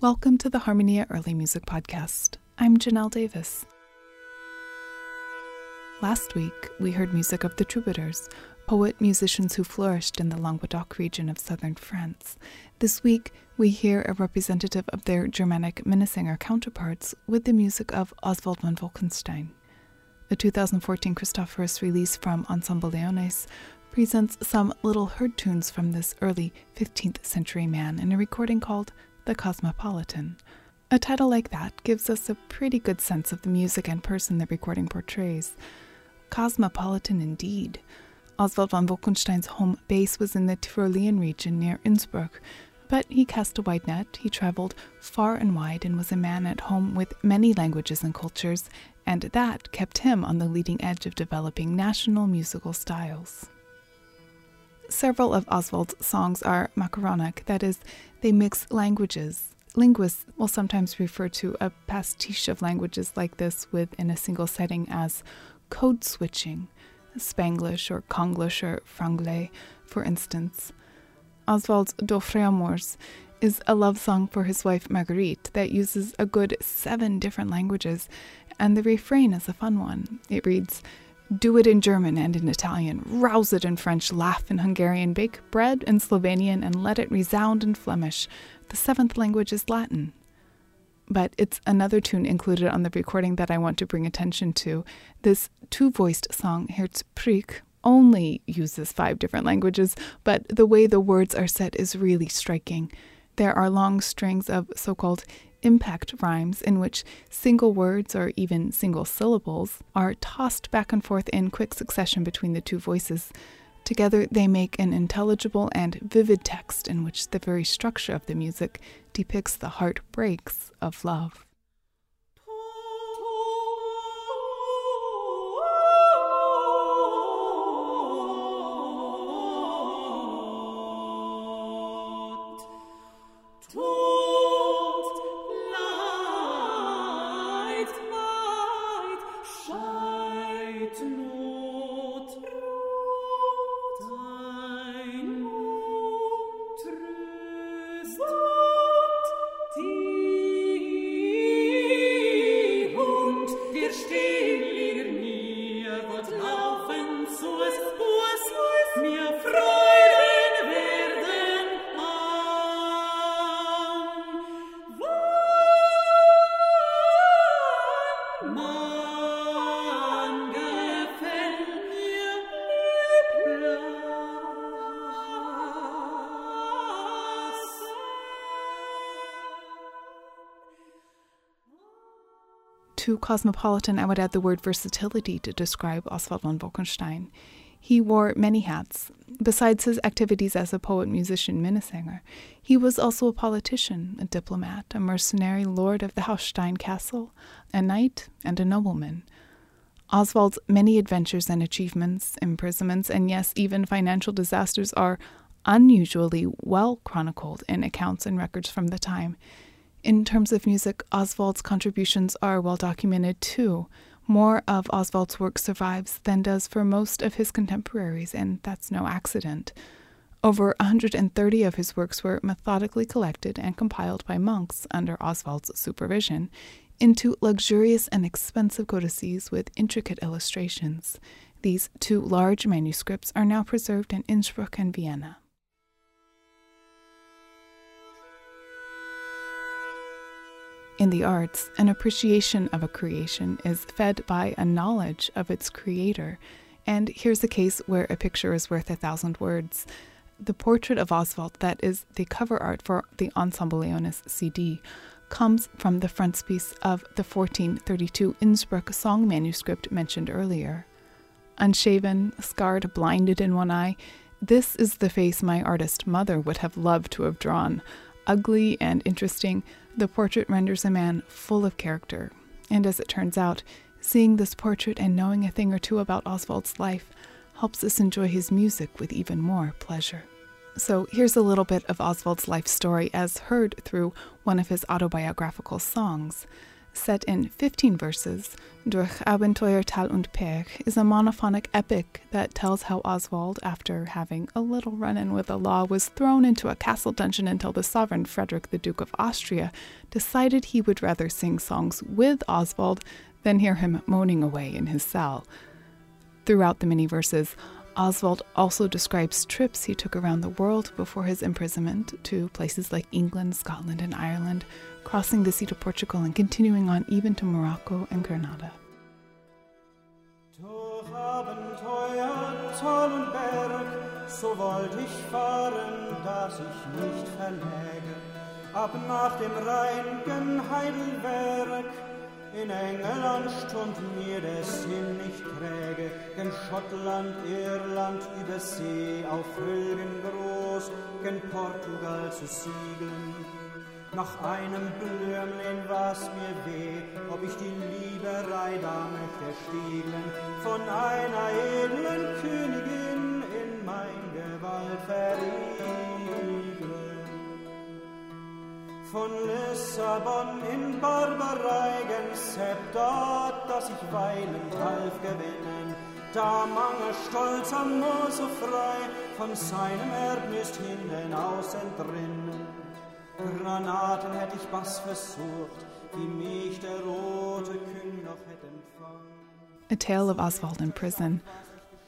Welcome to the Harmonia Early Music Podcast. I'm Janelle Davis. Last week, we heard music of the troubadours, poet musicians who flourished in the Languedoc region of southern France. This week, we hear a representative of their Germanic Minnesinger counterparts with the music of Oswald von Wolkenstein. The 2014 Christophorus release from Ensemble Leones presents some little heard tunes from this early 15th century man in a recording called The Cosmopolitan. A title like that gives us a pretty good sense of the music and person the recording portrays. Cosmopolitan indeed. Oswald von Wolkenstein's home base was in the Tyrolean region near Innsbruck, but he cast a wide net. He traveled far and wide and was a man at home with many languages and cultures, and that kept him on the leading edge of developing national musical styles. Several of Oswald's songs are macaronic, that is, they mix languages. Linguists will sometimes refer to a pastiche of languages like this within a single setting as code switching, Spanglish or Konglish or Franglais, for instance. Oswald's D'Offre Amours is a love song for his wife Marguerite that uses a good seven different languages, and the refrain is a fun one. It reads, do it in German and in Italian, rouse it in French, laugh in Hungarian, bake bread in Slovenian, and let it resound in Flemish. The seventh language is Latin. But it's another tune included on the recording that I want to bring attention to. This two voiced song, Herzprich, only uses five different languages, but the way the words are set is really striking. There are long strings of so called impact rhymes in which single words or even single syllables are tossed back and forth in quick succession between the two voices. Together, they make an intelligible and vivid text in which the very structure of the music depicts the heartbreaks of love. To cosmopolitan, I would add the word versatility to describe Oswald von Wolkenstein. He wore many hats. Besides his activities as a poet, musician, Minnesinger, he was also a politician, a diplomat, a mercenary lord of the Hauenstein castle, a knight, and a nobleman. Oswald's many adventures and achievements, imprisonments, and yes, even financial disasters are unusually well chronicled in accounts and records from the time. In terms of music, Oswald's contributions are well documented too. More of Oswald's work survives than does for most of his contemporaries, and that's no accident. Over 130 of his works were methodically collected and compiled by monks under Oswald's supervision into luxurious and expensive codices with intricate illustrations. These two large manuscripts are now preserved in Innsbruck and Vienna. In the arts, an appreciation of a creation is fed by a knowledge of its creator. And here's a case where a picture is worth a thousand words. The portrait of Oswald, that is the cover art for the Ensemble Leones CD, comes from the frontispiece of the 1432 Innsbruck song manuscript mentioned earlier. Unshaven, scarred, blinded in one eye, this is the face my artist mother would have loved to have drawn. Ugly and interesting, the portrait renders a man full of character. And as it turns out, seeing this portrait and knowing a thing or two about Oswald's life helps us enjoy his music with even more pleasure. So here's a little bit of Oswald's life story as heard through one of his autobiographical songs. Set in 15 verses, Durch Abenteuer Tal und Pech, is a monophonic epic that tells how Oswald, after having a little run in with the law, was thrown into a castle dungeon until the sovereign Frederick, the Duke of Austria, decided he would rather sing songs with Oswald than hear him moaning away in his cell. Throughout the many verses, Oswald also describes trips he took around the world before his imprisonment to places like England, Scotland, and Ireland, crossing the sea to Portugal and continuing on even to Morocco and Granada. ab nach dem reinigen Heidelberg, in England stund mir der Sinn nicht träge, gen Schottland, Irland, über See, auf Höhen groß, gen Portugal zu siegeln. Nach einem Blümlein war's mir weh, ob ich die Lieberei da möchte stiegeln, von einer edlen Königin in mein Gewalt verriegeln. Von Lissabon in Septat, dass ich half gewinnen, da mange er stolz am so frei, von seinem drinnen. Granaten ich Bass versucht, wie mich der rote noch empfangen. A Tale of Oswald in Prison.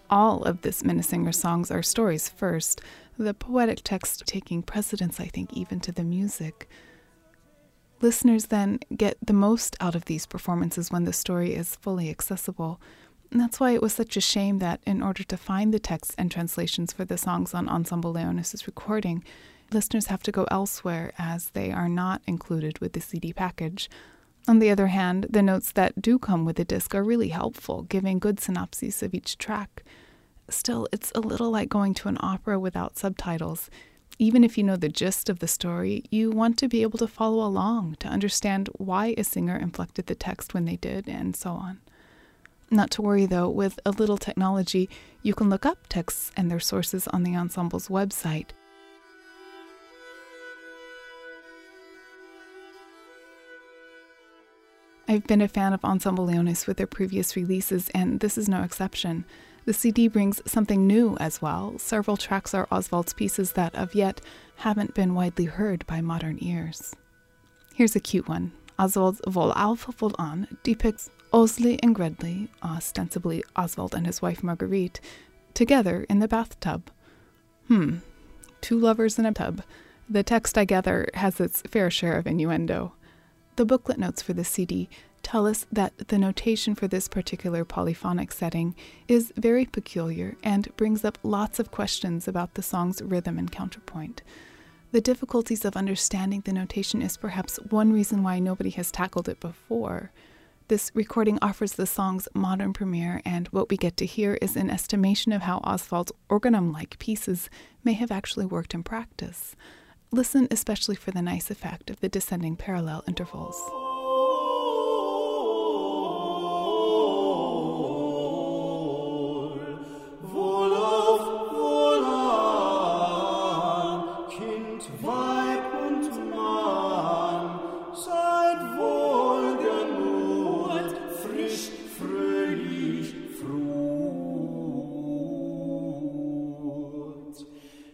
All of this Minnesinger songs are stories first, the poetic text taking precedence, I think, even to the music. Listeners then get the most out of these performances when the story is fully accessible. And that's why it was such a shame that, in order to find the texts and translations for the songs on Ensemble Leones's recording, listeners have to go elsewhere as they are not included with the CD package. On the other hand, the notes that do come with the disc are really helpful, giving good synopses of each track. Still, it's a little like going to an opera without subtitles. Even if you know the gist of the story, you want to be able to follow along to understand why a singer inflected the text when they did, and so on. Not to worry though, with a little technology, you can look up texts and their sources on the ensemble's website. I've been a fan of Ensemble Leones with their previous releases, and this is no exception. The CD brings something new as well. Several tracks are Oswald's pieces that, of yet, haven't been widely heard by modern ears. Here's a cute one. Oswald's Wohlauf Wohlan depicts Osli and Gredli, ostensibly Oswald and his wife Marguerite, together in the bathtub. Hmm, two lovers in a tub. The text, I gather, has its fair share of innuendo. The booklet notes for the CD tell us that the notation for this particular polyphonic setting is very peculiar and brings up lots of questions about the song's rhythm and counterpoint. The difficulties of understanding the notation is perhaps one reason why nobody has tackled it before. This recording offers the song's modern premiere, and what we get to hear is an estimation of how Oswald's organum like pieces may have actually worked in practice. Listen especially for the nice effect of the descending parallel intervals.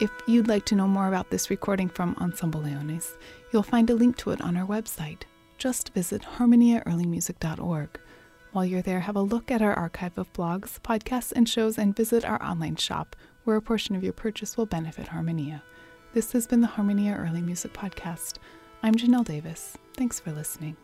If you'd like to know more about this recording from Ensemble Leones, you'll find a link to it on our website. Just visit harmoniaearlymusic.org. While you're there, have a look at our archive of blogs, podcasts, and shows, and visit our online shop, where a portion of your purchase will benefit Harmonia. This has been the Harmonia Early Music Podcast. I'm Janelle Davis. Thanks for listening.